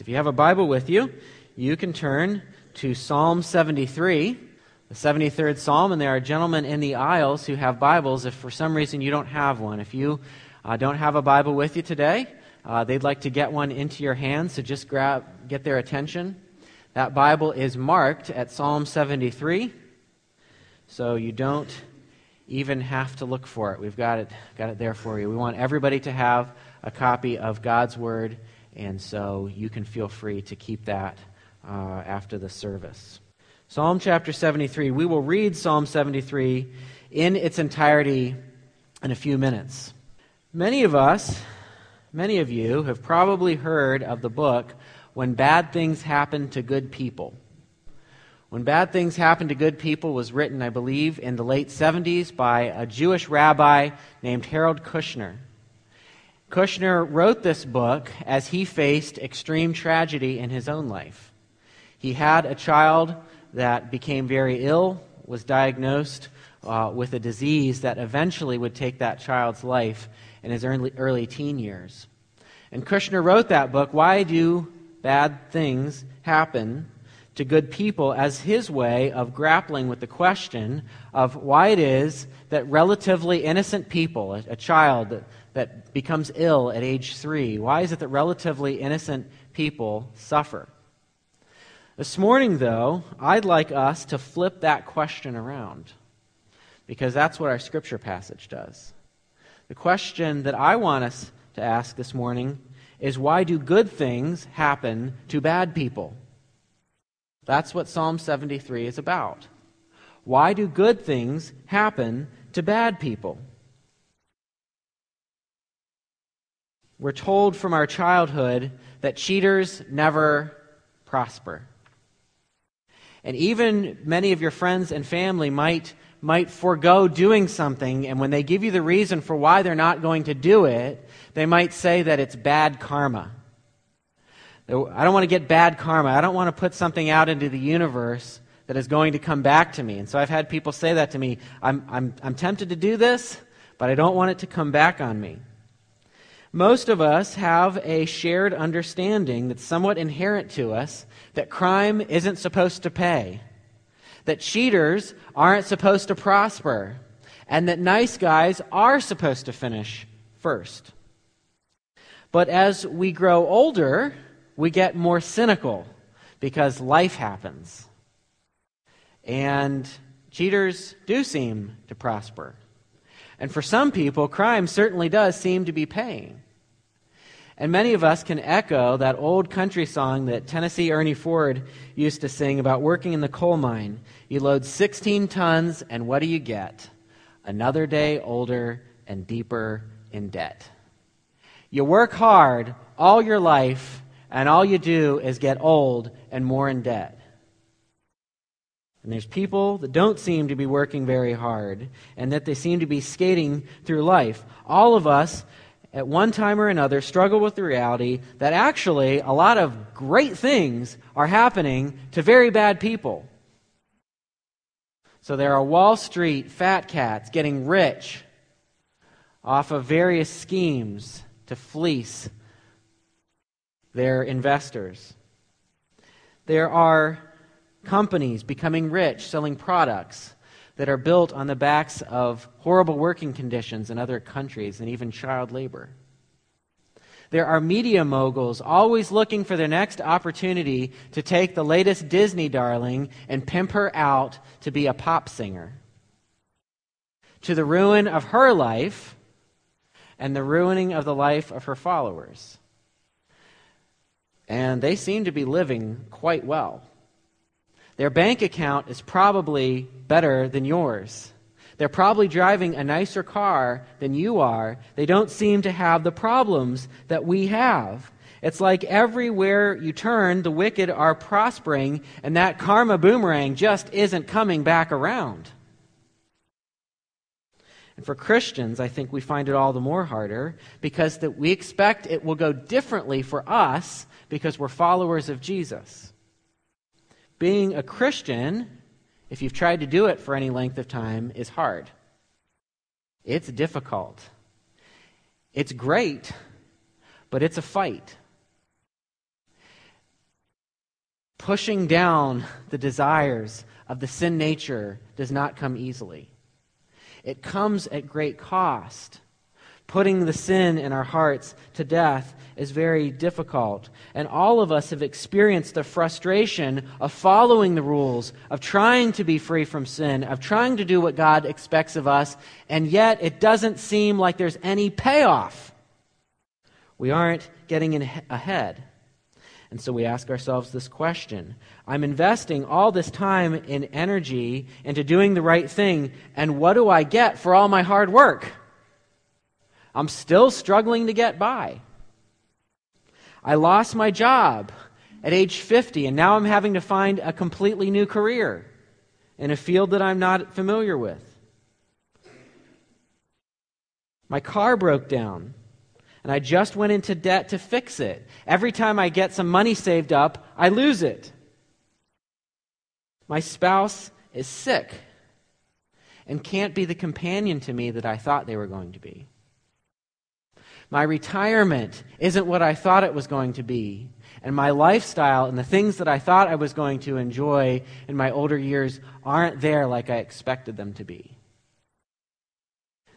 If you have a Bible with you, you can turn to Psalm 73, the 73rd Psalm, and there are gentlemen in the aisles who have Bibles if for some reason you don't have one. If you uh, don't have a Bible with you today, uh, they'd like to get one into your hands, so just grab, get their attention. That Bible is marked at Psalm 73, so you don't even have to look for it. We've got it, got it there for you. We want everybody to have a copy of God's Word and so you can feel free to keep that uh, after the service. Psalm chapter 73. We will read Psalm 73 in its entirety in a few minutes. Many of us, many of you, have probably heard of the book When Bad Things Happen to Good People. When Bad Things Happen to Good People was written, I believe, in the late 70s by a Jewish rabbi named Harold Kushner. Kushner wrote this book as he faced extreme tragedy in his own life. He had a child that became very ill, was diagnosed uh, with a disease that eventually would take that child's life in his early, early teen years. And Kushner wrote that book, Why Do Bad Things Happen to Good People, as his way of grappling with the question of why it is that relatively innocent people, a, a child that becomes ill at age three? Why is it that relatively innocent people suffer? This morning, though, I'd like us to flip that question around because that's what our scripture passage does. The question that I want us to ask this morning is why do good things happen to bad people? That's what Psalm 73 is about. Why do good things happen to bad people? We're told from our childhood that cheaters never prosper. And even many of your friends and family might, might forego doing something, and when they give you the reason for why they're not going to do it, they might say that it's bad karma. I don't want to get bad karma. I don't want to put something out into the universe that is going to come back to me. And so I've had people say that to me. I'm, I'm, I'm tempted to do this, but I don't want it to come back on me. Most of us have a shared understanding that's somewhat inherent to us that crime isn't supposed to pay, that cheaters aren't supposed to prosper, and that nice guys are supposed to finish first. But as we grow older, we get more cynical because life happens. And cheaters do seem to prosper. And for some people, crime certainly does seem to be paying. And many of us can echo that old country song that Tennessee Ernie Ford used to sing about working in the coal mine. You load 16 tons, and what do you get? Another day older and deeper in debt. You work hard all your life, and all you do is get old and more in debt. And there's people that don't seem to be working very hard and that they seem to be skating through life. All of us, at one time or another, struggle with the reality that actually a lot of great things are happening to very bad people. So there are Wall Street fat cats getting rich off of various schemes to fleece their investors. There are companies becoming rich selling products that are built on the backs of horrible working conditions in other countries and even child labor. There are media moguls always looking for their next opportunity to take the latest Disney darling and pimp her out to be a pop singer. To the ruin of her life and the ruining of the life of her followers. And they seem to be living quite well. Their bank account is probably better than yours. They're probably driving a nicer car than you are. They don't seem to have the problems that we have. It's like everywhere you turn, the wicked are prospering, and that karma boomerang just isn't coming back around. And for Christians, I think we find it all the more harder because that we expect it will go differently for us because we're followers of Jesus. Being a Christian, if you've tried to do it for any length of time, is hard. It's difficult. It's great, but it's a fight. pushing down the desires of the sin nature does not come easily. It comes at great cost. Putting the sin in our hearts to death is very difficult. And all of us have experienced the frustration of following the rules, of trying to be free from sin, of trying to do what God expects of us, and yet it doesn't seem like there's any payoff. We aren't getting ahead. And so we ask ourselves this question I'm investing all this time and energy into doing the right thing, and what do I get for all my hard work? I'm still struggling to get by. I lost my job at age 50, and now I'm having to find a completely new career in a field that I'm not familiar with. My car broke down, and I just went into debt to fix it. Every time I get some money saved up, I lose it. My spouse is sick and can't be the companion to me that I thought they were going to be. My retirement isn't what I thought it was going to be. And my lifestyle and the things that I thought I was going to enjoy in my older years aren't there like I expected them to be.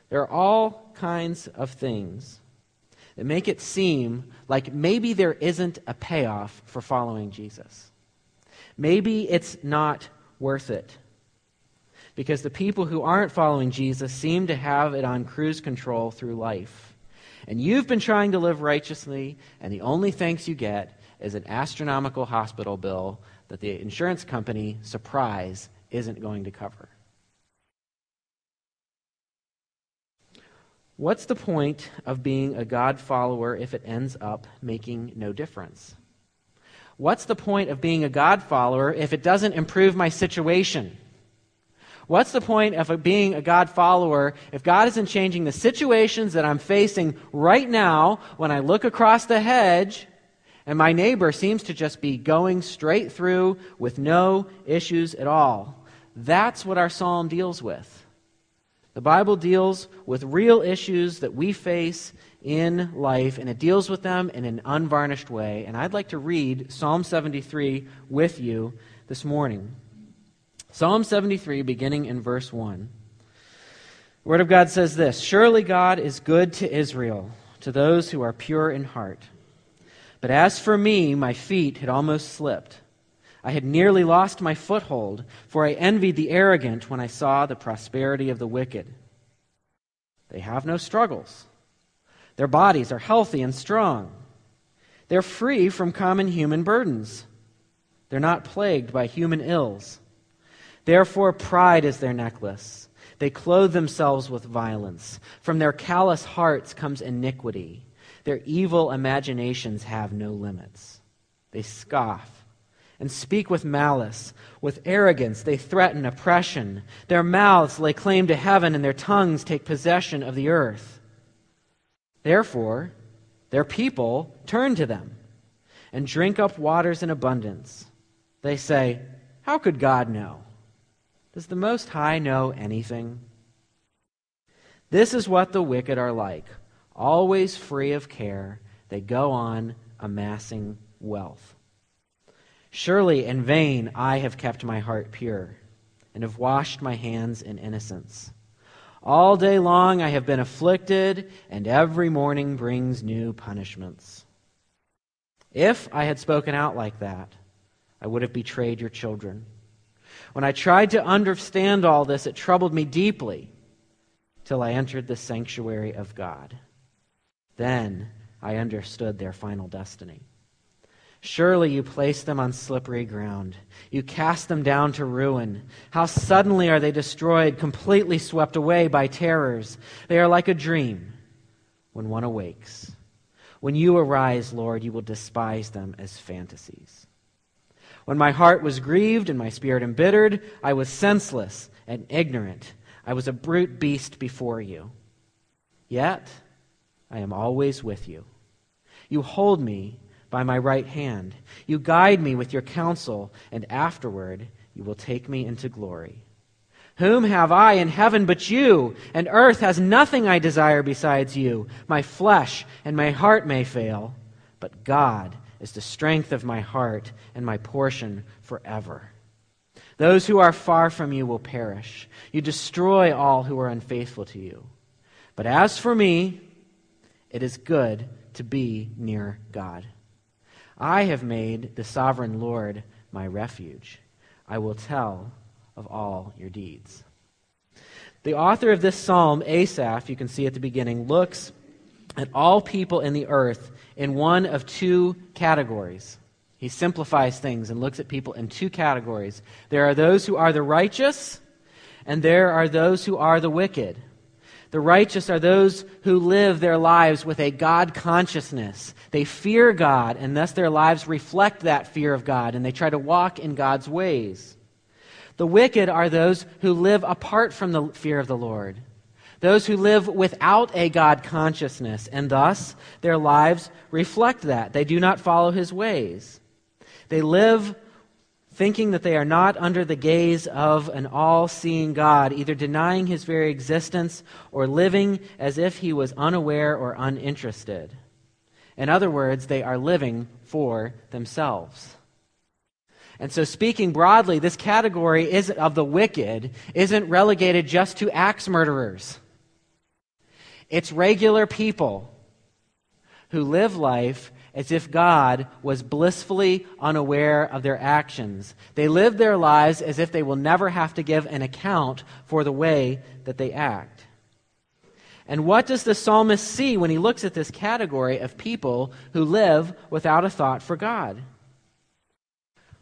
There are all kinds of things that make it seem like maybe there isn't a payoff for following Jesus. Maybe it's not worth it. Because the people who aren't following Jesus seem to have it on cruise control through life. And you've been trying to live righteously, and the only thanks you get is an astronomical hospital bill that the insurance company, surprise, isn't going to cover. What's the point of being a God follower if it ends up making no difference? What's the point of being a God follower if it doesn't improve my situation? What's the point of being a God follower if God isn't changing the situations that I'm facing right now when I look across the hedge and my neighbor seems to just be going straight through with no issues at all? That's what our psalm deals with. The Bible deals with real issues that we face in life, and it deals with them in an unvarnished way. And I'd like to read Psalm 73 with you this morning. Psalm 73, beginning in verse 1. The Word of God says this Surely God is good to Israel, to those who are pure in heart. But as for me, my feet had almost slipped. I had nearly lost my foothold, for I envied the arrogant when I saw the prosperity of the wicked. They have no struggles. Their bodies are healthy and strong. They're free from common human burdens. They're not plagued by human ills. Therefore, pride is their necklace. They clothe themselves with violence. From their callous hearts comes iniquity. Their evil imaginations have no limits. They scoff and speak with malice. With arrogance, they threaten oppression. Their mouths lay claim to heaven, and their tongues take possession of the earth. Therefore, their people turn to them and drink up waters in abundance. They say, How could God know? Does the Most High know anything? This is what the wicked are like. Always free of care, they go on amassing wealth. Surely in vain I have kept my heart pure and have washed my hands in innocence. All day long I have been afflicted, and every morning brings new punishments. If I had spoken out like that, I would have betrayed your children. When I tried to understand all this, it troubled me deeply till I entered the sanctuary of God. Then I understood their final destiny. Surely you place them on slippery ground. You cast them down to ruin. How suddenly are they destroyed, completely swept away by terrors. They are like a dream when one awakes. When you arise, Lord, you will despise them as fantasies. When my heart was grieved and my spirit embittered, I was senseless and ignorant. I was a brute beast before you. Yet I am always with you. You hold me by my right hand. You guide me with your counsel, and afterward you will take me into glory. Whom have I in heaven but you? And earth has nothing I desire besides you. My flesh and my heart may fail, but God is the strength of my heart and my portion forever. Those who are far from you will perish. You destroy all who are unfaithful to you. But as for me, it is good to be near God. I have made the sovereign Lord my refuge. I will tell of all your deeds. The author of this psalm, Asaph, you can see at the beginning, looks at all people in the earth in one of two categories. He simplifies things and looks at people in two categories. There are those who are the righteous, and there are those who are the wicked. The righteous are those who live their lives with a God consciousness. They fear God, and thus their lives reflect that fear of God, and they try to walk in God's ways. The wicked are those who live apart from the fear of the Lord, those who live without a God consciousness, and thus their lives reflect that. They do not follow his ways. They live thinking that they are not under the gaze of an all seeing God, either denying his very existence or living as if he was unaware or uninterested. In other words, they are living for themselves. And so, speaking broadly, this category of the wicked isn't relegated just to axe murderers. It's regular people who live life as if God was blissfully unaware of their actions. They live their lives as if they will never have to give an account for the way that they act. And what does the psalmist see when he looks at this category of people who live without a thought for God?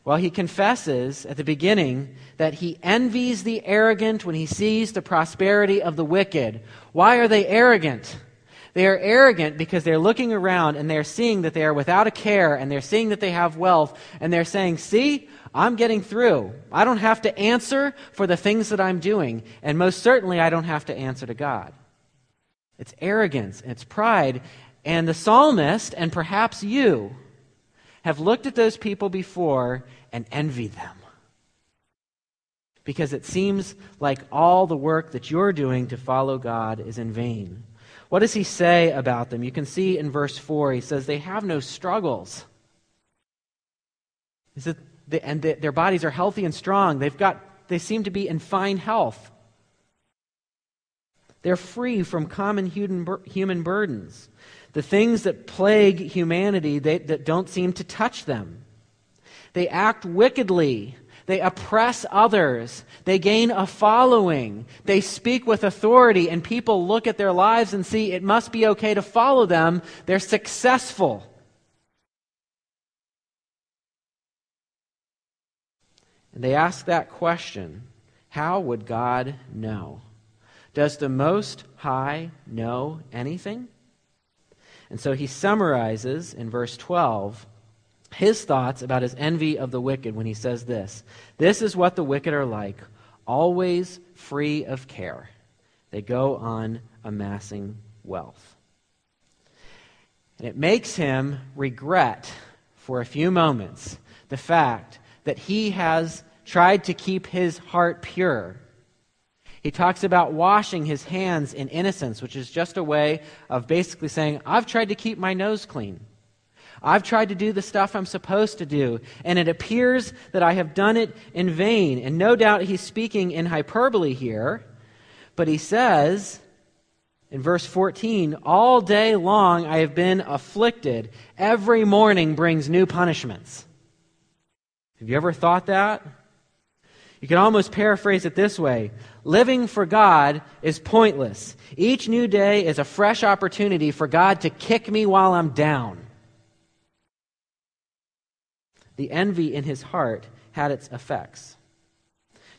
Well, he confesses at the beginning that he envies the arrogant when he sees the prosperity of the wicked. Why are they arrogant? They are arrogant because they're looking around and they're seeing that they are without a care and they're seeing that they have wealth and they're saying, See, I'm getting through. I don't have to answer for the things that I'm doing. And most certainly, I don't have to answer to God. It's arrogance, it's pride. And the psalmist, and perhaps you, have looked at those people before and envied them. Because it seems like all the work that you're doing to follow God is in vain. What does he say about them? You can see in verse 4, he says, They have no struggles. And their bodies are healthy and strong. They've got, they seem to be in fine health. They're free from common human burdens. The things that plague humanity they, that don't seem to touch them. They act wickedly. They oppress others. They gain a following. They speak with authority, and people look at their lives and see it must be okay to follow them. They're successful. And they ask that question how would God know? Does the Most High know anything? And so he summarizes in verse 12 his thoughts about his envy of the wicked when he says this This is what the wicked are like, always free of care. They go on amassing wealth. And it makes him regret for a few moments the fact that he has tried to keep his heart pure. He talks about washing his hands in innocence, which is just a way of basically saying, I've tried to keep my nose clean. I've tried to do the stuff I'm supposed to do, and it appears that I have done it in vain. And no doubt he's speaking in hyperbole here, but he says in verse 14, All day long I have been afflicted. Every morning brings new punishments. Have you ever thought that? You can almost paraphrase it this way Living for God is pointless. Each new day is a fresh opportunity for God to kick me while I'm down the envy in his heart had its effects.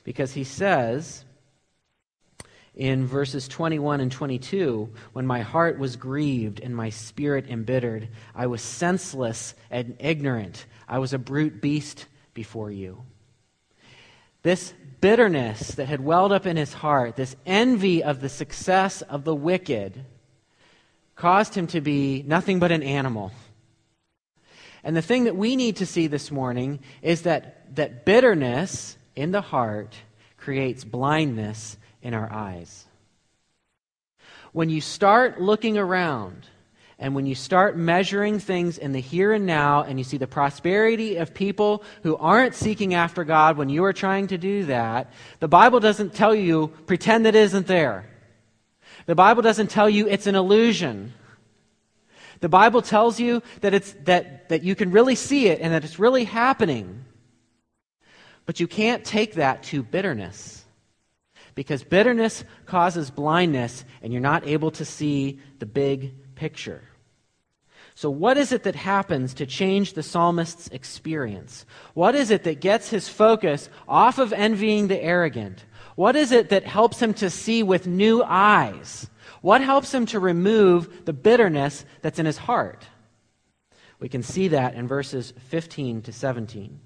Because he says in verses 21 and 22 When my heart was grieved and my spirit embittered, I was senseless and ignorant. I was a brute beast before you. This bitterness that had welled up in his heart, this envy of the success of the wicked, caused him to be nothing but an animal and the thing that we need to see this morning is that, that bitterness in the heart creates blindness in our eyes. When you start looking around And when you start measuring things in the here and now, and you see the prosperity of people who aren't seeking after God when you are trying to do that, the Bible doesn't tell you, pretend it isn't there. The Bible doesn't tell you it's an illusion. The Bible tells you that, it's, that, that you can really see it and that it's really happening. But you can't take that to bitterness. Because bitterness causes blindness, and you're not able to see the big picture. So, what is it that happens to change the psalmist's experience? What is it that gets his focus off of envying the arrogant? What is it that helps him to see with new eyes? What helps him to remove the bitterness that's in his heart? We can see that in verses 15 to 17.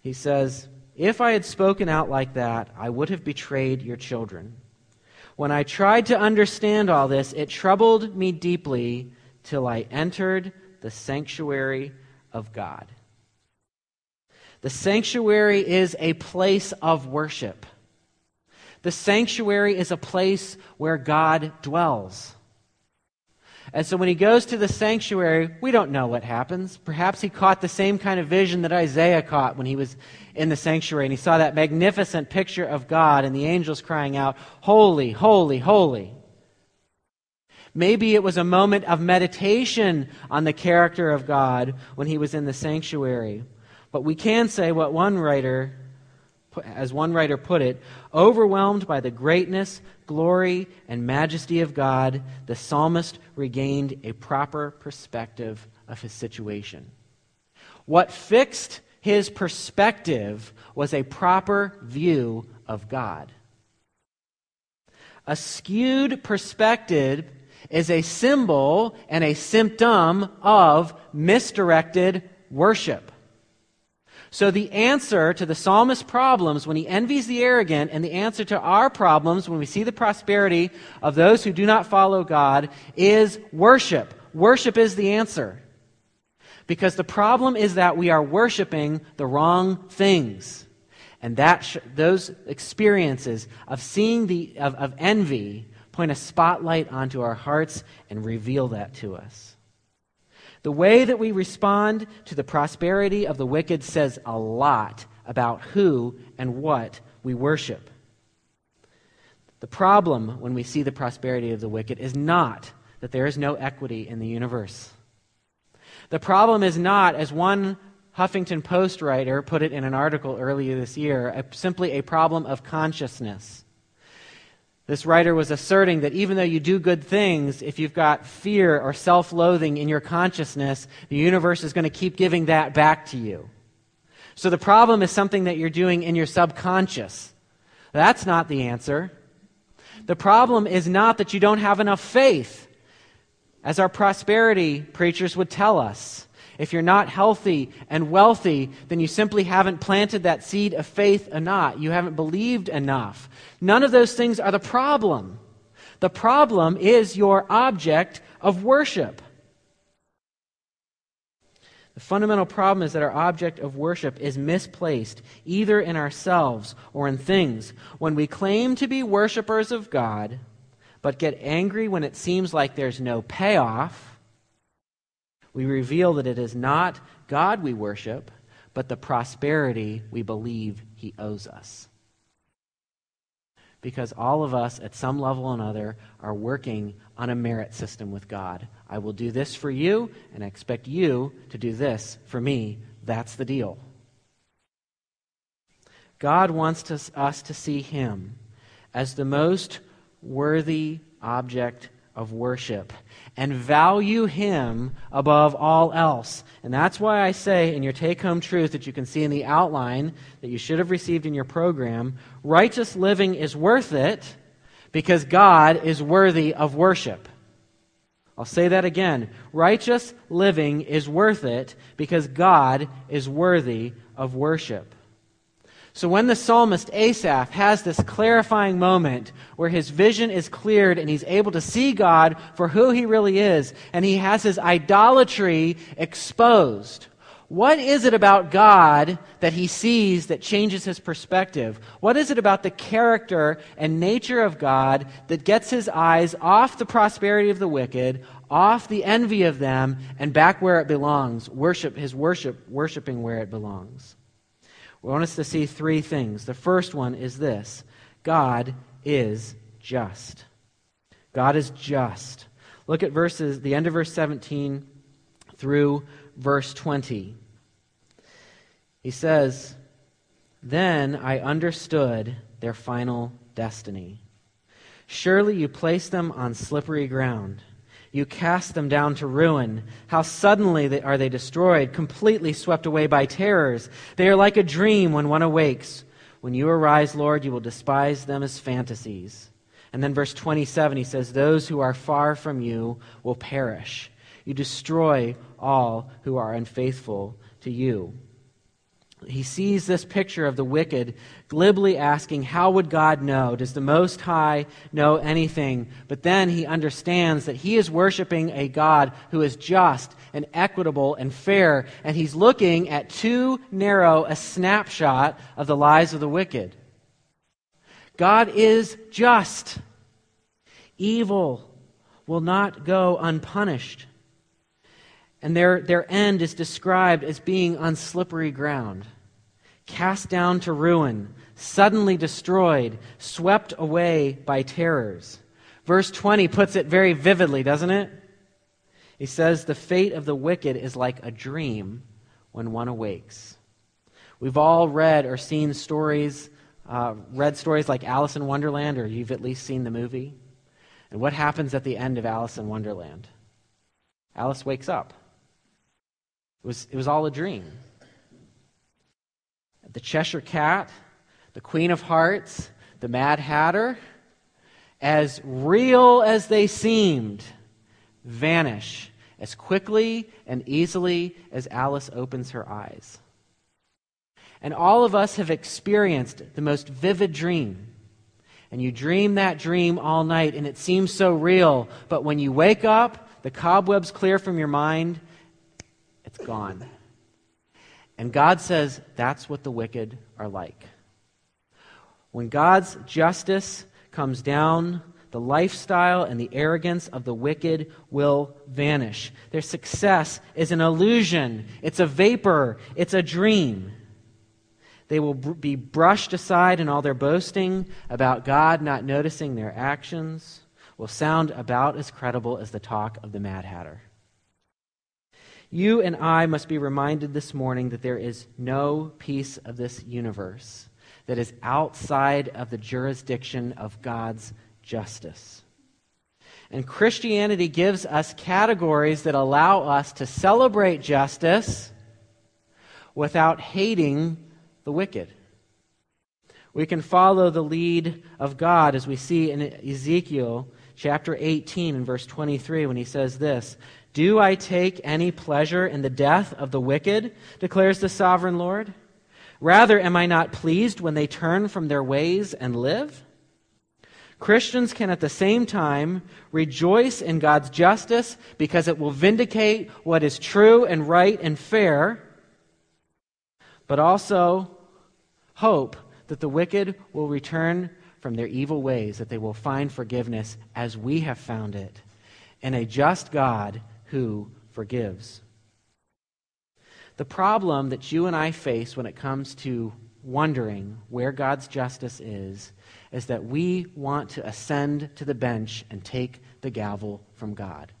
He says, If I had spoken out like that, I would have betrayed your children. When I tried to understand all this, it troubled me deeply till I entered the sanctuary of God. The sanctuary is a place of worship. The sanctuary is a place where God dwells. And so when he goes to the sanctuary, we don't know what happens. Perhaps he caught the same kind of vision that Isaiah caught when he was in the sanctuary and he saw that magnificent picture of God and the angels crying out, Holy, holy, holy. Maybe it was a moment of meditation on the character of God when he was in the sanctuary. But we can say what one writer, as one writer put it, overwhelmed by the greatness, glory, and majesty of God, the psalmist regained a proper perspective of his situation. What fixed his perspective was a proper view of God. A skewed perspective is a symbol and a symptom of misdirected worship. So, the answer to the psalmist's problems when he envies the arrogant, and the answer to our problems when we see the prosperity of those who do not follow God, is worship. Worship is the answer. Because the problem is that we are worshiping the wrong things. And that sh- those experiences of seeing the, of, of envy point a spotlight onto our hearts and reveal that to us. The way that we respond to the prosperity of the wicked says a lot about who and what we worship. The problem when we see the prosperity of the wicked is not that there is no equity in the universe. The problem is not, as one Huffington Post writer put it in an article earlier this year, a, simply a problem of consciousness. This writer was asserting that even though you do good things, if you've got fear or self loathing in your consciousness, the universe is going to keep giving that back to you. So the problem is something that you're doing in your subconscious. That's not the answer. The problem is not that you don't have enough faith, as our prosperity preachers would tell us. If you're not healthy and wealthy, then you simply haven't planted that seed of faith enough. You haven't believed enough. None of those things are the problem. The problem is your object of worship. The fundamental problem is that our object of worship is misplaced, either in ourselves or in things. When we claim to be worshipers of God, but get angry when it seems like there's no payoff, we reveal that it is not God we worship, but the prosperity we believe he owes us. Because all of us, at some level or another, are working on a merit system with God. I will do this for you, and I expect you to do this for me. That's the deal. God wants to, us to see Him as the most worthy object of worship and value Him above all else. And that's why I say in your take home truth that you can see in the outline that you should have received in your program righteous living is worth it because God is worthy of worship. I'll say that again. Righteous living is worth it because God is worthy of worship. So when the psalmist Asaph has this clarifying moment where his vision is cleared and he's able to see God for who he really is, and he has his idolatry exposed, What is it about God that he sees that changes his perspective? What is it about the character and nature of God that gets his eyes off the prosperity of the wicked, off the envy of them, and back where it belongs? Worship, his worship, worshiping where it belongs. We want us to see three things. The first one is this God is just. God is just. Look at verses, the end of verse 17 through verse 20. He says, Then I understood their final destiny. Surely you placed them on slippery ground. You cast them down to ruin. How suddenly are they destroyed, completely swept away by terrors. They are like a dream when one awakes. When you arise, Lord, you will despise them as fantasies. And then verse 27, he says, Those who are far from you will perish. You destroy all who are unfaithful to you he sees this picture of the wicked glibly asking, How would God know? Does the Most High know anything? But then he understands that he is worshiping a God who is just and equitable and fair, and he's looking at too narrow a snapshot of the lives of the wicked. God is just. Evil will not go unpunished. And their, their end is described as being on slippery ground, cast down to ruin, suddenly destroyed, swept away by terrors. Verse 20 puts it very vividly, doesn't it? He says, The fate of the wicked is like a dream when one awakes. We've all read or seen stories, uh, read stories like Alice in Wonderland, or you've at least seen the movie. And what happens at the end of Alice in Wonderland? Alice wakes up. It was, it was all a dream. The Cheshire Cat, the Queen of Hearts, the Mad Hatter, as real as they seemed, vanish as quickly and easily as Alice opens her eyes. And all of us have experienced the most vivid dream. And you dream that dream all night, and it seems so real. But when you wake up, the cobwebs clear from your mind, gone. And God says that's what the wicked are like. When God's justice comes down, the lifestyle and the arrogance of the wicked will vanish. Their success is an illusion, it's a vapor, it's a dream. They will be brushed aside, and all their boasting about God not noticing their actions will sound about as credible as the talk of the Mad Hatter. You and I must be reminded this morning that there is no piece of this universe that is outside of the jurisdiction of God's justice. And Christianity gives us categories that allow us to celebrate justice without hating the wicked. We can follow the lead of God as we see in Ezekiel chapter 18 and verse 23 when he says this do I take any pleasure in the death of the wicked? declares the sovereign Lord. Rather, am I not pleased when they turn from their ways and live? Christians can at the same time rejoice in God's justice because it will vindicate what is true and right and fair, but also hope that the wicked will return from their evil ways, that they will find forgiveness as we have found it in a just God who forgives. The problem that you and I face when it comes to wondering where God's justice is is that we want to ascend to the bench and take the gavel from God.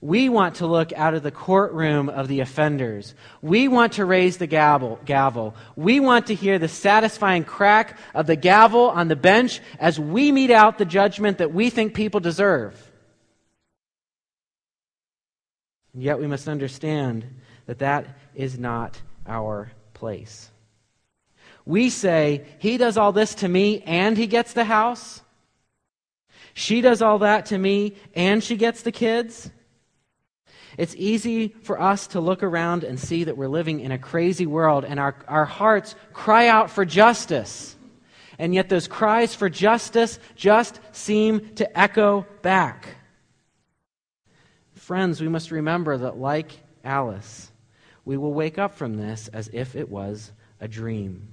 We want to look out of the courtroom of the offenders. We want to raise the gavel, gavel. We want to hear the satisfying crack of the gavel on the bench as we mete out the judgment that we think people deserve. And yet we must understand that that is not our place. We say, He does all this to me and He gets the house. She does all that to me and she gets the kids. It's easy for us to look around and see that we're living in a crazy world and our, our hearts cry out for justice. And yet those cries for justice just seem to echo back friends, we must remember that, like Alice, we will wake up from this as if it was a dream.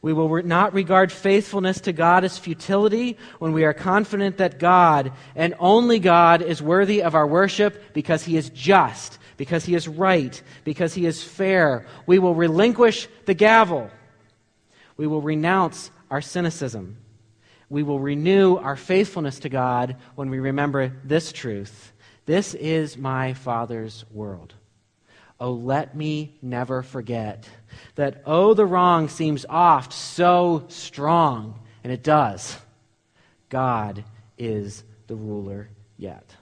We will not regard faithfulness to God as futility when we are confident that God and only God is worthy of our worship because he is just, because he is right, because he is fair. We will relinquish the gavel. We will renounce our cynicism. We will renew our faithfulness to God when we remember this truth. This is my Father's world. Oh, let me never forget that, oh, the wrong seems oft so strong, and it does. God is the ruler yet.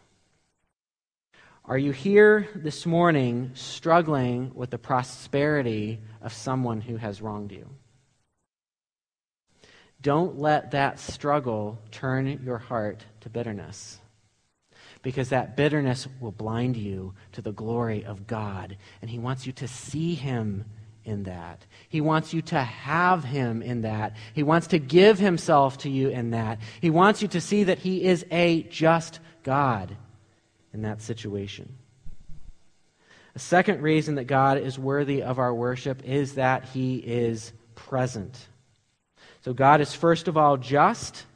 Are you here this morning struggling with the prosperity of someone who has wronged you? Don't let that struggle turn your heart to bitterness because that bitterness will blind you to the glory of God. And He wants you to see Him in that. He wants you to have Him in that. He wants to give Himself to you in that. He wants you to see that He is a just God in that situation. A second reason that God is worthy of our worship is that He is present. So God is, first of all, just,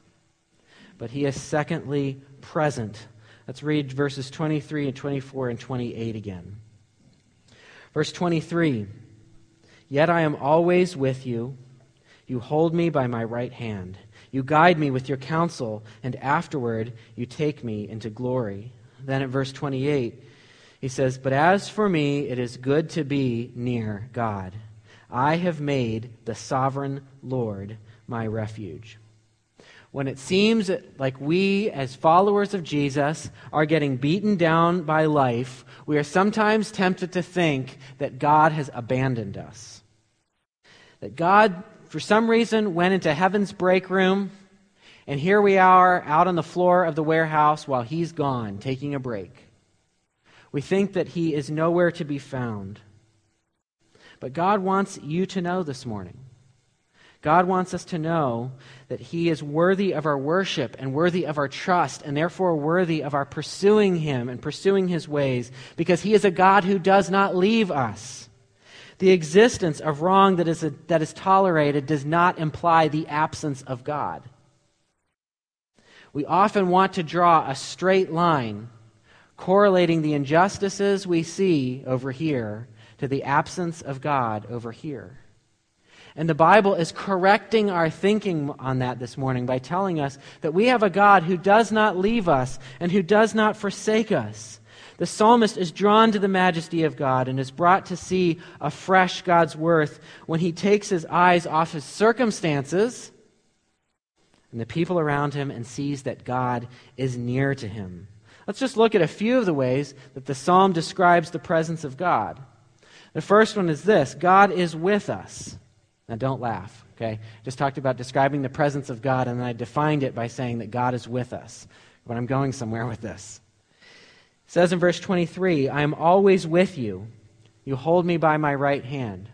but He is, secondly, present. Let's read verses 23 and 24 and 28 again. Verse 23 Yet I am always with you. You hold me by my right hand. You guide me with your counsel, and afterward you take me into glory. Then at verse 28, he says, But as for me, it is good to be near God. I have made the sovereign Lord my refuge when it seems like we, as followers of Jesus, are getting beaten down by life, we are sometimes tempted to think that God has abandoned us. That God, for some reason, went into heaven's break room, and here we are out on the floor of the warehouse while He's gone, taking a break. We think that He is nowhere to be found. But God wants you to know this morning God wants us to know that He is worthy of our worship and worthy of our trust, and therefore worthy of our pursuing Him and pursuing His ways, because He is a God who does not leave us. The existence of wrong that is, a, that is tolerated does not imply the absence of God. We often want to draw a straight line correlating the injustices we see over here to the absence of God over here. And the Bible is correcting our thinking on that this morning by telling us that we have a God who does not leave us and who does not forsake us. The psalmist is drawn to the majesty of God and is brought to see afresh God's worth when he takes his eyes off his circumstances and the people around him and sees that God is near to him. Let's just look at a few of the ways that the psalm describes the presence of God. The first one is this God is with us. Now, don't laugh, okay? Just talked about describing the presence of God, and then I defined it by saying that God is with us. But I'm going somewhere with this. It says in verse 23 I am always with you. You hold me by my right hand.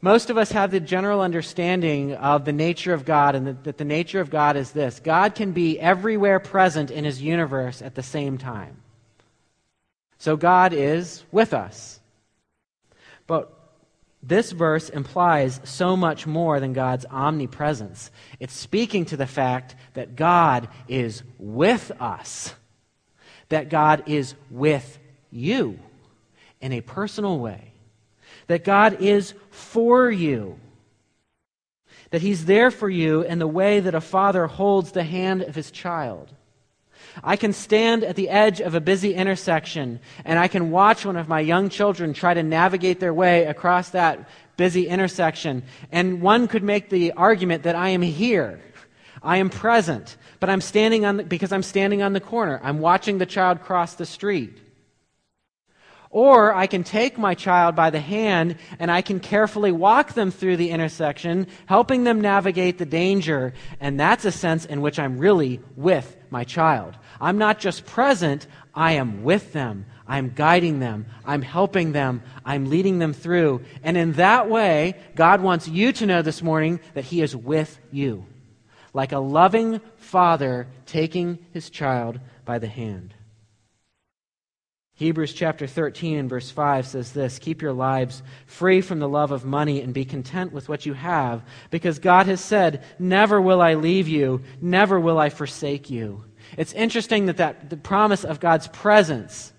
Most of us have the general understanding of the nature of God, and that, that the nature of God is this God can be everywhere present in his universe at the same time. So God is with us. But this verse implies so much more than God's omnipresence. It's speaking to the fact that God is with us, that God is with you in a personal way, that God is for you, that He's there for you in the way that a father holds the hand of his child. I can stand at the edge of a busy intersection and I can watch one of my young children try to navigate their way across that busy intersection. And one could make the argument that I am here. I am present, but I'm standing on the, because I'm standing on the corner. I'm watching the child cross the street. Or I can take my child by the hand and I can carefully walk them through the intersection, helping them navigate the danger. And that's a sense in which I'm really with my child. I'm not just present, I am with them. I'm guiding them. I'm helping them. I'm leading them through. And in that way, God wants you to know this morning that He is with you, like a loving father taking his child by the hand. Hebrews chapter 13 and verse 5 says this Keep your lives free from the love of money and be content with what you have, because God has said, Never will I leave you, never will I forsake you. It's interesting that, that the promise of God's presence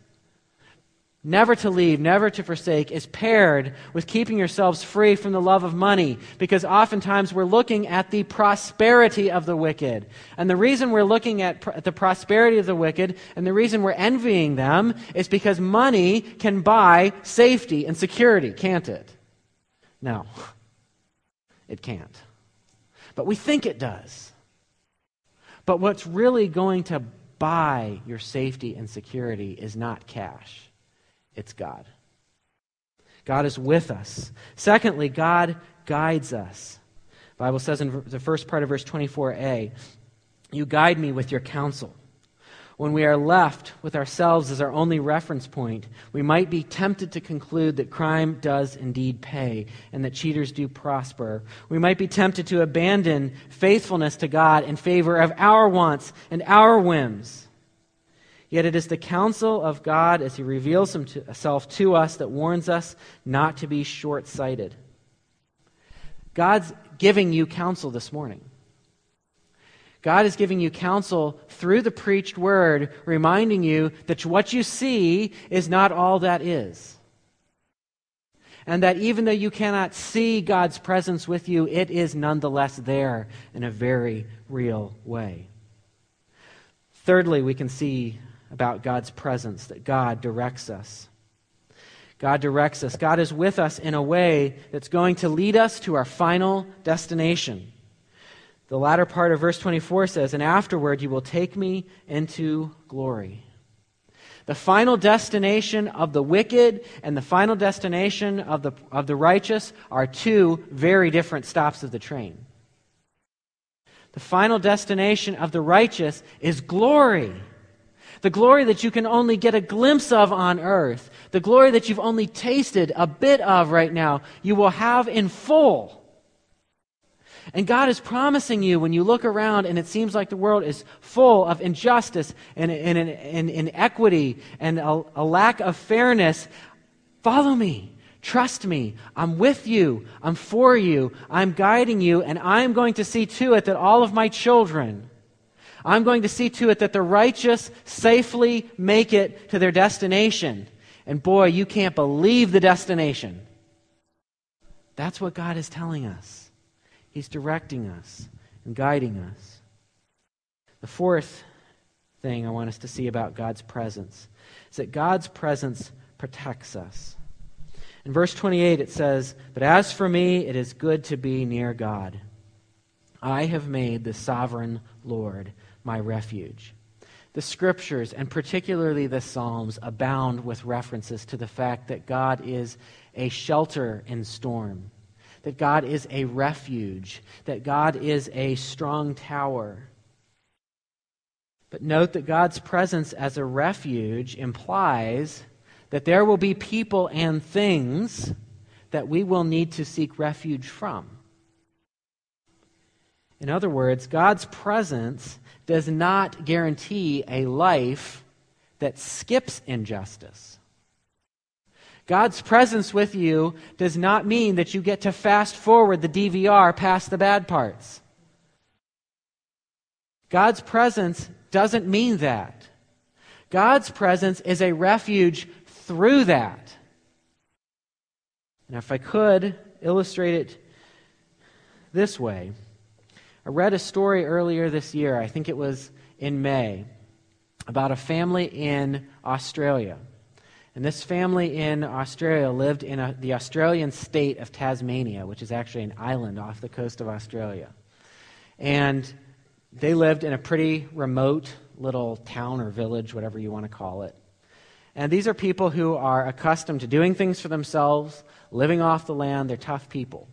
never to leave, never to forsake, is paired with keeping yourselves free from the love of money. Because oftentimes we're looking at the prosperity of the wicked. And the reason we're looking at pr- the prosperity of the wicked and the reason we're envying them is because money can buy safety and security, can't it? No, it can't. But we think it does. But what's really going to buy your safety and security is not cash it's God. God is with us. Secondly, God guides us. The Bible says in the first part of verse 24a, You guide me with your counsel. When we are left with ourselves as our only reference point, we might be tempted to conclude that crime does indeed pay and that cheaters do prosper. We might be tempted to abandon faithfulness to God in favor of our wants and our whims. Yet it is the counsel of God as He reveals Himself to us that warns us not to be short sighted. God's giving you counsel this morning. God is giving you counsel through the preached word, reminding you that what you see is not all that is. And that even though you cannot see God's presence with you, it is nonetheless there in a very real way. Thirdly, we can see about God's presence, that God directs us. God directs us. God is with us in a way that's going to lead us to our final destination. The latter part of verse 24 says, And afterward you will take me into glory. The final destination of the wicked and the final destination of the, of the righteous are two very different stops of the train. The final destination of the righteous is glory the glory that you can only get a glimpse of on earth, the glory that you've only tasted a bit of right now, you will have in full. And God is promising you when you look around and it seems like the world is full of injustice and, and, and, and inequity and a, a lack of fairness, follow me. Trust me. I'm with you. I'm for you. I'm guiding you. And I'm going to see to it that all of my children I'm going to see to it that the righteous safely make it to their destination. And boy, you can't believe the destination. That's what God is telling us. He's directing us and guiding us. The fourth thing I want us to see about God's presence is that God's presence protects us. In verse 28, it says, But as for me, it is good to be near God. I have made the sovereign Lord my refuge. The scriptures, and particularly the Psalms, abound with references to the fact that God is a shelter in storm, that God is a refuge, that God is a strong tower. But note that God's presence as a refuge implies that there will be people and things that we will need to seek refuge from. In other words, God's presence does not guarantee a life that skips injustice. God's presence with you does not mean that you get to fast forward the DVR past the bad parts. God's presence doesn't mean that. God's presence is a refuge through that. And if I could illustrate it this way, I read a story earlier this year, I think it was in May, about a family in Australia. And this family in Australia lived in a, the Australian state of Tasmania, which is actually an island off the coast of Australia. And they lived in a pretty remote little town or village, whatever you want to call it. And these are people who are accustomed to doing things for themselves, living off the land. They're tough people.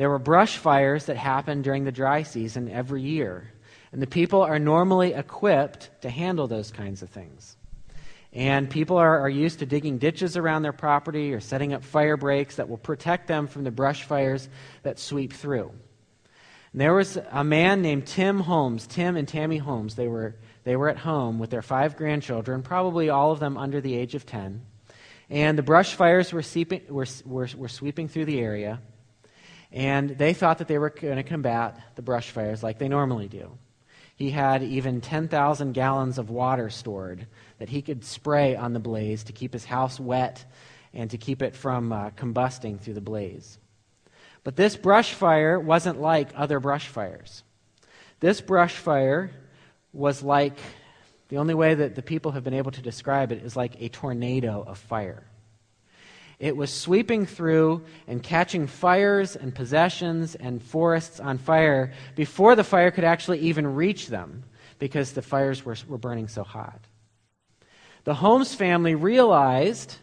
There were brush fires that happened during the dry season every year. And the people are normally equipped to handle those kinds of things. And people are, are used to digging ditches around their property or setting up fire breaks that will protect them from the brush fires that sweep through. And there was a man named Tim Holmes, Tim and Tammy Holmes. They were They were at home with their five grandchildren, probably all of them under the age of 10. And the brush fires were, seeping, were, were, were sweeping through the area. And they thought that they were going to combat the brush fires like they normally do. He had even 10,000 gallons of water stored that he could spray on the blaze to keep his house wet and to keep it from uh, combusting through the blaze. But this brush fire wasn't like other brush fires. This brush fire was like the only way that the people have been able to describe it is like a tornado of fire. It was sweeping through and catching fires and possessions and forests on fire before the fire could actually even reach them because the fires were, were burning so hot. The Holmes family realized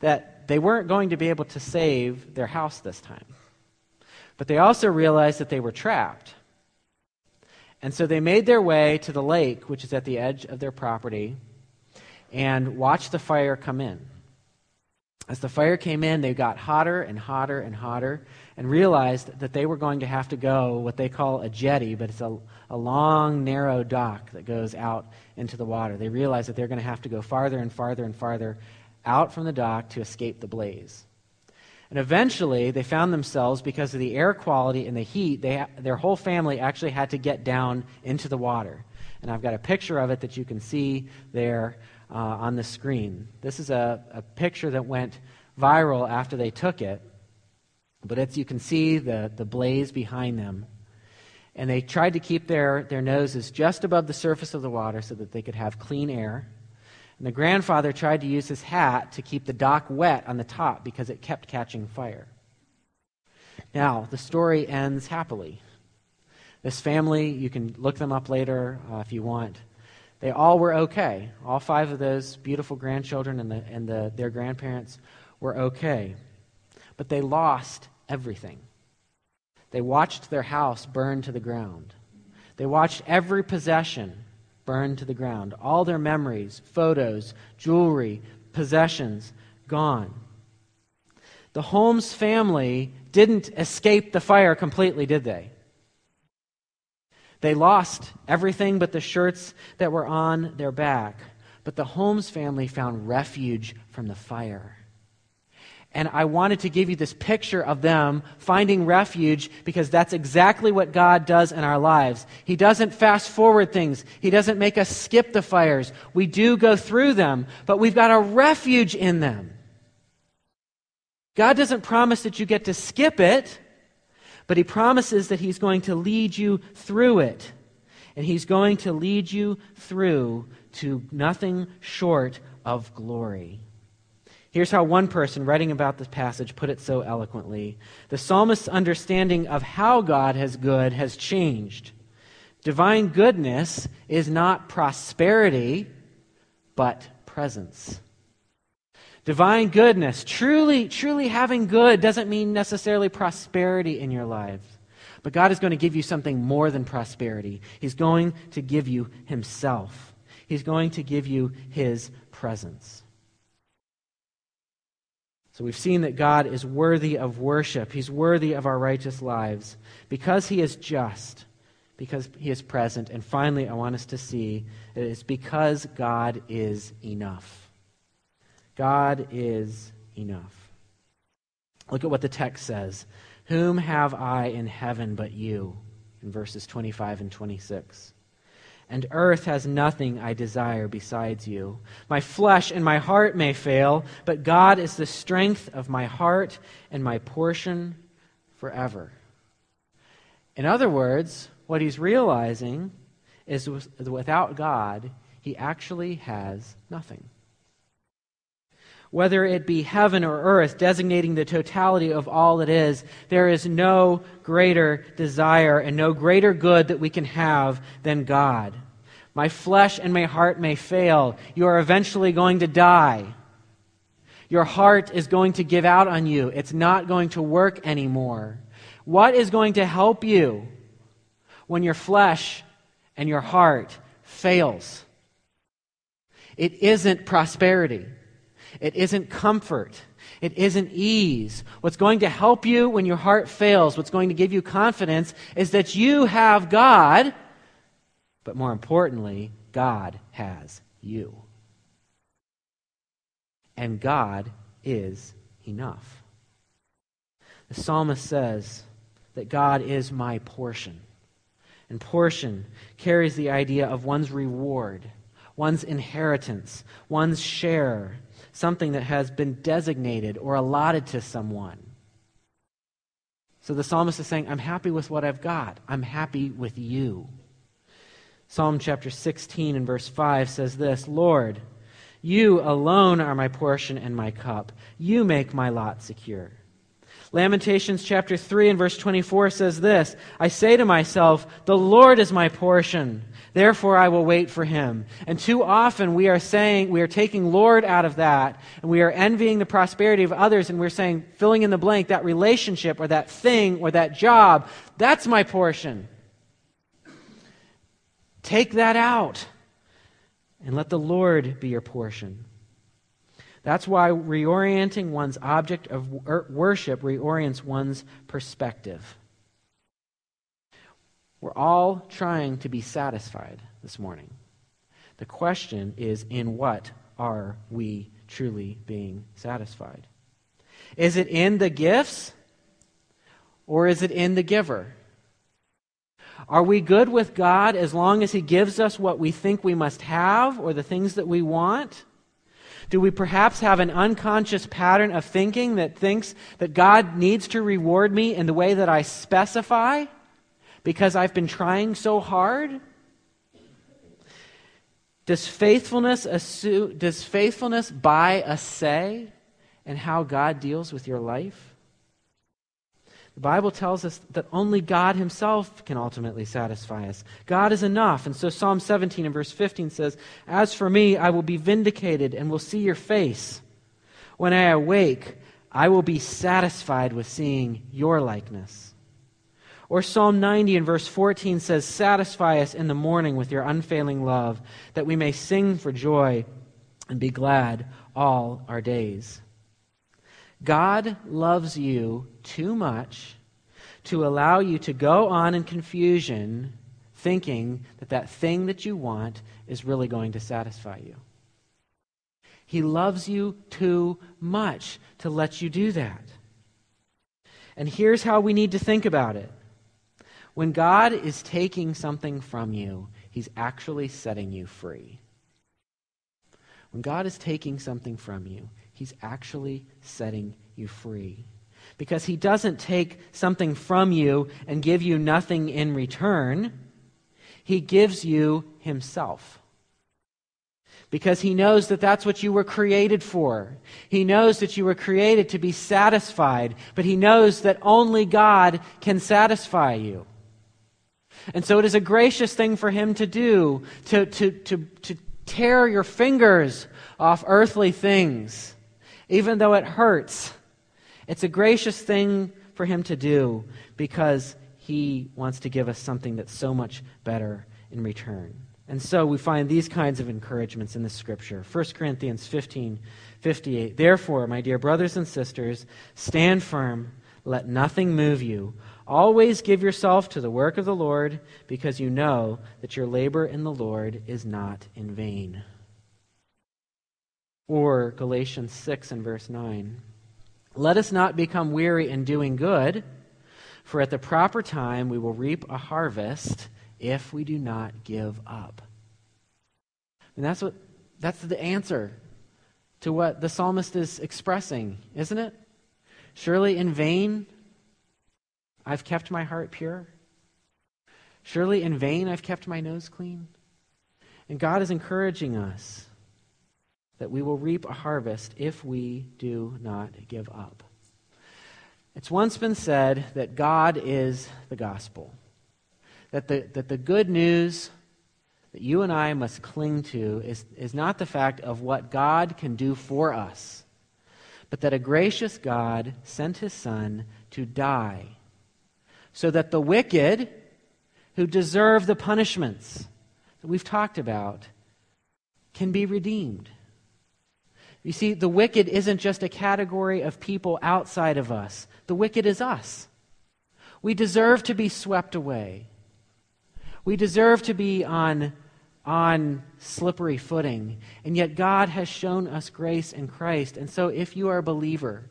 that they weren't going to be able to save their house this time. But they also realized that they were trapped. And so they made their way to the lake, which is at the edge of their property, and watched the fire come in. As the fire came in, they got hotter and hotter and hotter and realized that they were going to have to go what they call a jetty, but it's a, a long, narrow dock that goes out into the water. They realized that they're going to have to go farther and farther and farther out from the dock to escape the blaze. And eventually, they found themselves, because of the air quality and the heat, they, their whole family actually had to get down into the water. And I've got a picture of it that you can see there uh, on the screen. This is a, a picture that went viral after they took it. But you can see the, the blaze behind them. And they tried to keep their, their noses just above the surface of the water so that they could have clean air. And the grandfather tried to use his hat to keep the dock wet on the top because it kept catching fire. Now, the story ends happily. This family, you can look them up later uh, if you want. They all were okay. All five of those beautiful grandchildren and, the, and the, their grandparents were okay. But they lost everything. They watched their house burn to the ground. They watched every possession burn to the ground. All their memories, photos, jewelry, possessions gone. The Holmes family didn't escape the fire completely, did they? They lost everything but the shirts that were on their back. But the Holmes family found refuge from the fire. And I wanted to give you this picture of them finding refuge because that's exactly what God does in our lives. He doesn't fast forward things, He doesn't make us skip the fires. We do go through them, but we've got a refuge in them. God doesn't promise that you get to skip it, but He promises that He's going to lead you through it. And He's going to lead you through to nothing short of glory. Here's how one person writing about this passage put it so eloquently The psalmist's understanding of how God has good has changed. Divine goodness is not prosperity, but presence. Divine goodness, truly, truly having good, doesn't mean necessarily prosperity in your life. But God is going to give you something more than prosperity. He's going to give you Himself, He's going to give you His presence. So we've seen that God is worthy of worship. He's worthy of our righteous lives because He is just, because He is present. And finally, I want us to see that it's because God is enough. God is enough. Look at what the text says Whom have I in heaven but you? In verses 25 and 26 and earth has nothing I desire besides you. My flesh and my heart may fail, but God is the strength of my heart and my portion forever. In other words, what he's realizing is without God, he actually has nothing. Whether it be heaven or earth, designating the totality of all it is, there is no greater desire and no greater good that we can have than God. My flesh and my heart may fail. You are eventually going to die. Your heart is going to give out on you. It's not going to work anymore. What is going to help you when your flesh and your heart fails? It isn't prosperity. It isn't comfort. It isn't ease. What's going to help you when your heart fails, what's going to give you confidence, is that you have God but more importantly, God has you. And God is enough. The psalmist says that God is my portion. And portion carries the idea of one's reward, one's inheritance, one's share, something that has been designated or allotted to someone. So the psalmist is saying, I'm happy with what I've got. I'm happy with you. Psalm chapter 16 and verse 5 says this Lord, you alone are my portion and my cup. You make my lot secure. Lamentations chapter 3 and verse 24 says this I say to myself, The Lord is my portion. Therefore, I will wait for him. And too often we are saying, we are taking Lord out of that, and we are envying the prosperity of others, and we're saying, filling in the blank, that relationship or that thing or that job, that's my portion. Take that out and let the Lord be your portion. That's why reorienting one's object of er, worship reorients one's perspective. We're all trying to be satisfied this morning. The question is in what are we truly being satisfied? Is it in the gifts or is it in the giver? Are we good with God as long as He gives us what we think we must have or the things that we want? Do we perhaps have an unconscious pattern of thinking that thinks that God needs to reward me in the way that I specify? Because I've been trying so hard? Does faithfulness, assume, does faithfulness buy a say in how God deals with your life? The Bible tells us that only God Himself can ultimately satisfy us. God is enough. And so Psalm 17 and verse 15 says, As for me, I will be vindicated and will see your face. When I awake, I will be satisfied with seeing your likeness. Or Psalm 90 and verse 14 says, Satisfy us in the morning with your unfailing love, that we may sing for joy and be glad all our days. God loves you too much to allow you to go on in confusion thinking that that thing that you want is really going to satisfy you. He loves you too much to let you do that. And here's how we need to think about it when God is taking something from you, He's actually setting you free. When God is taking something from you, He's actually setting you free. Because He doesn't take something from you and give you nothing in return, He gives you Himself because he knows that that's what you were created for. He knows that you were created to be satisfied, but he knows that only God can satisfy you. And so it is a gracious thing for him to do, to, to, to, to tear your fingers off earthly things, even though it hurts. It's a gracious thing for him to do because he wants to give us something that's so much better in return. And so we find these kinds of encouragements in the scripture. 1 Corinthians 15 58. Therefore, my dear brothers and sisters, stand firm, let nothing move you. Always give yourself to the work of the Lord, because you know that your labor in the Lord is not in vain. Or Galatians 6 and verse 9. Let us not become weary in doing good, for at the proper time we will reap a harvest if we do not give up. And that's what that's the answer to what the psalmist is expressing, isn't it? Surely in vain I've kept my heart pure. Surely in vain I've kept my nose clean. And God is encouraging us that we will reap a harvest if we do not give up. It's once been said that God is the gospel, that the, that the good news that you and I must cling to is, is not the fact of what God can do for us, but that a gracious God sent his Son to die so that the wicked who deserve the punishments that we've talked about can be redeemed. You see, the wicked isn't just a category of people outside of us, the wicked is us. We deserve to be swept away. We deserve to be on on slippery footing. And yet, God has shown us grace in Christ. And so, if you are a believer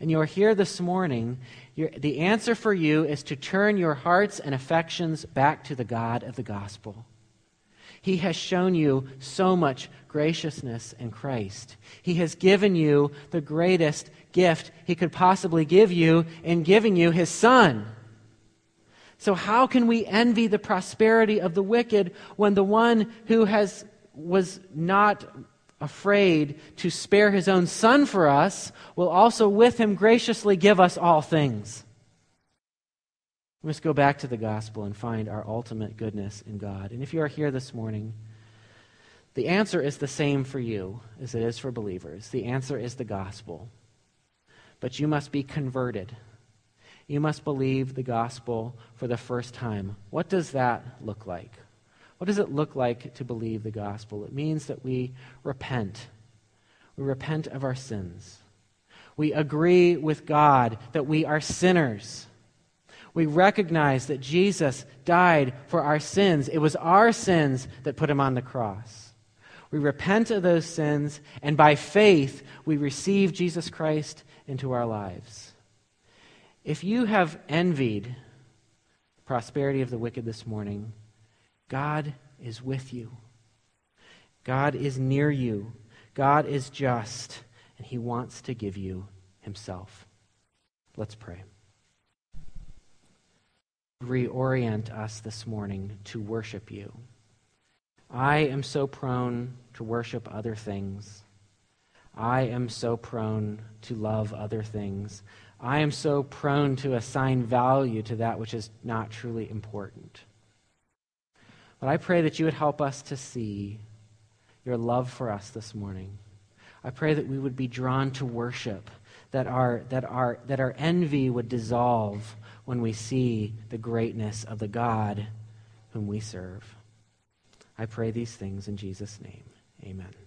and you are here this morning, the answer for you is to turn your hearts and affections back to the God of the gospel. He has shown you so much graciousness in Christ. He has given you the greatest gift he could possibly give you in giving you his Son. So, how can we envy the prosperity of the wicked when the one who has, was not afraid to spare his own son for us will also with him graciously give us all things? We must go back to the gospel and find our ultimate goodness in God. And if you are here this morning, the answer is the same for you as it is for believers. The answer is the gospel. But you must be converted you must believe the gospel for the first time. What does that look like? What does it look like to believe the gospel? It means that we repent. We repent of our sins. We agree with God that we are sinners. We recognize that Jesus died for our sins. It was our sins that put him on the cross. We repent of those sins, and by faith, we receive Jesus Christ into our lives. If you have envied prosperity of the wicked this morning, God is with you. God is near you. God is just, and He wants to give you Himself. Let's pray. Reorient us this morning to worship you. I am so prone to worship other things. I am so prone to love other things. I am so prone to assign value to that which is not truly important. But I pray that you would help us to see your love for us this morning. I pray that we would be drawn to worship, that our, that our, that our envy would dissolve when we see the greatness of the God whom we serve. I pray these things in Jesus' name. Amen.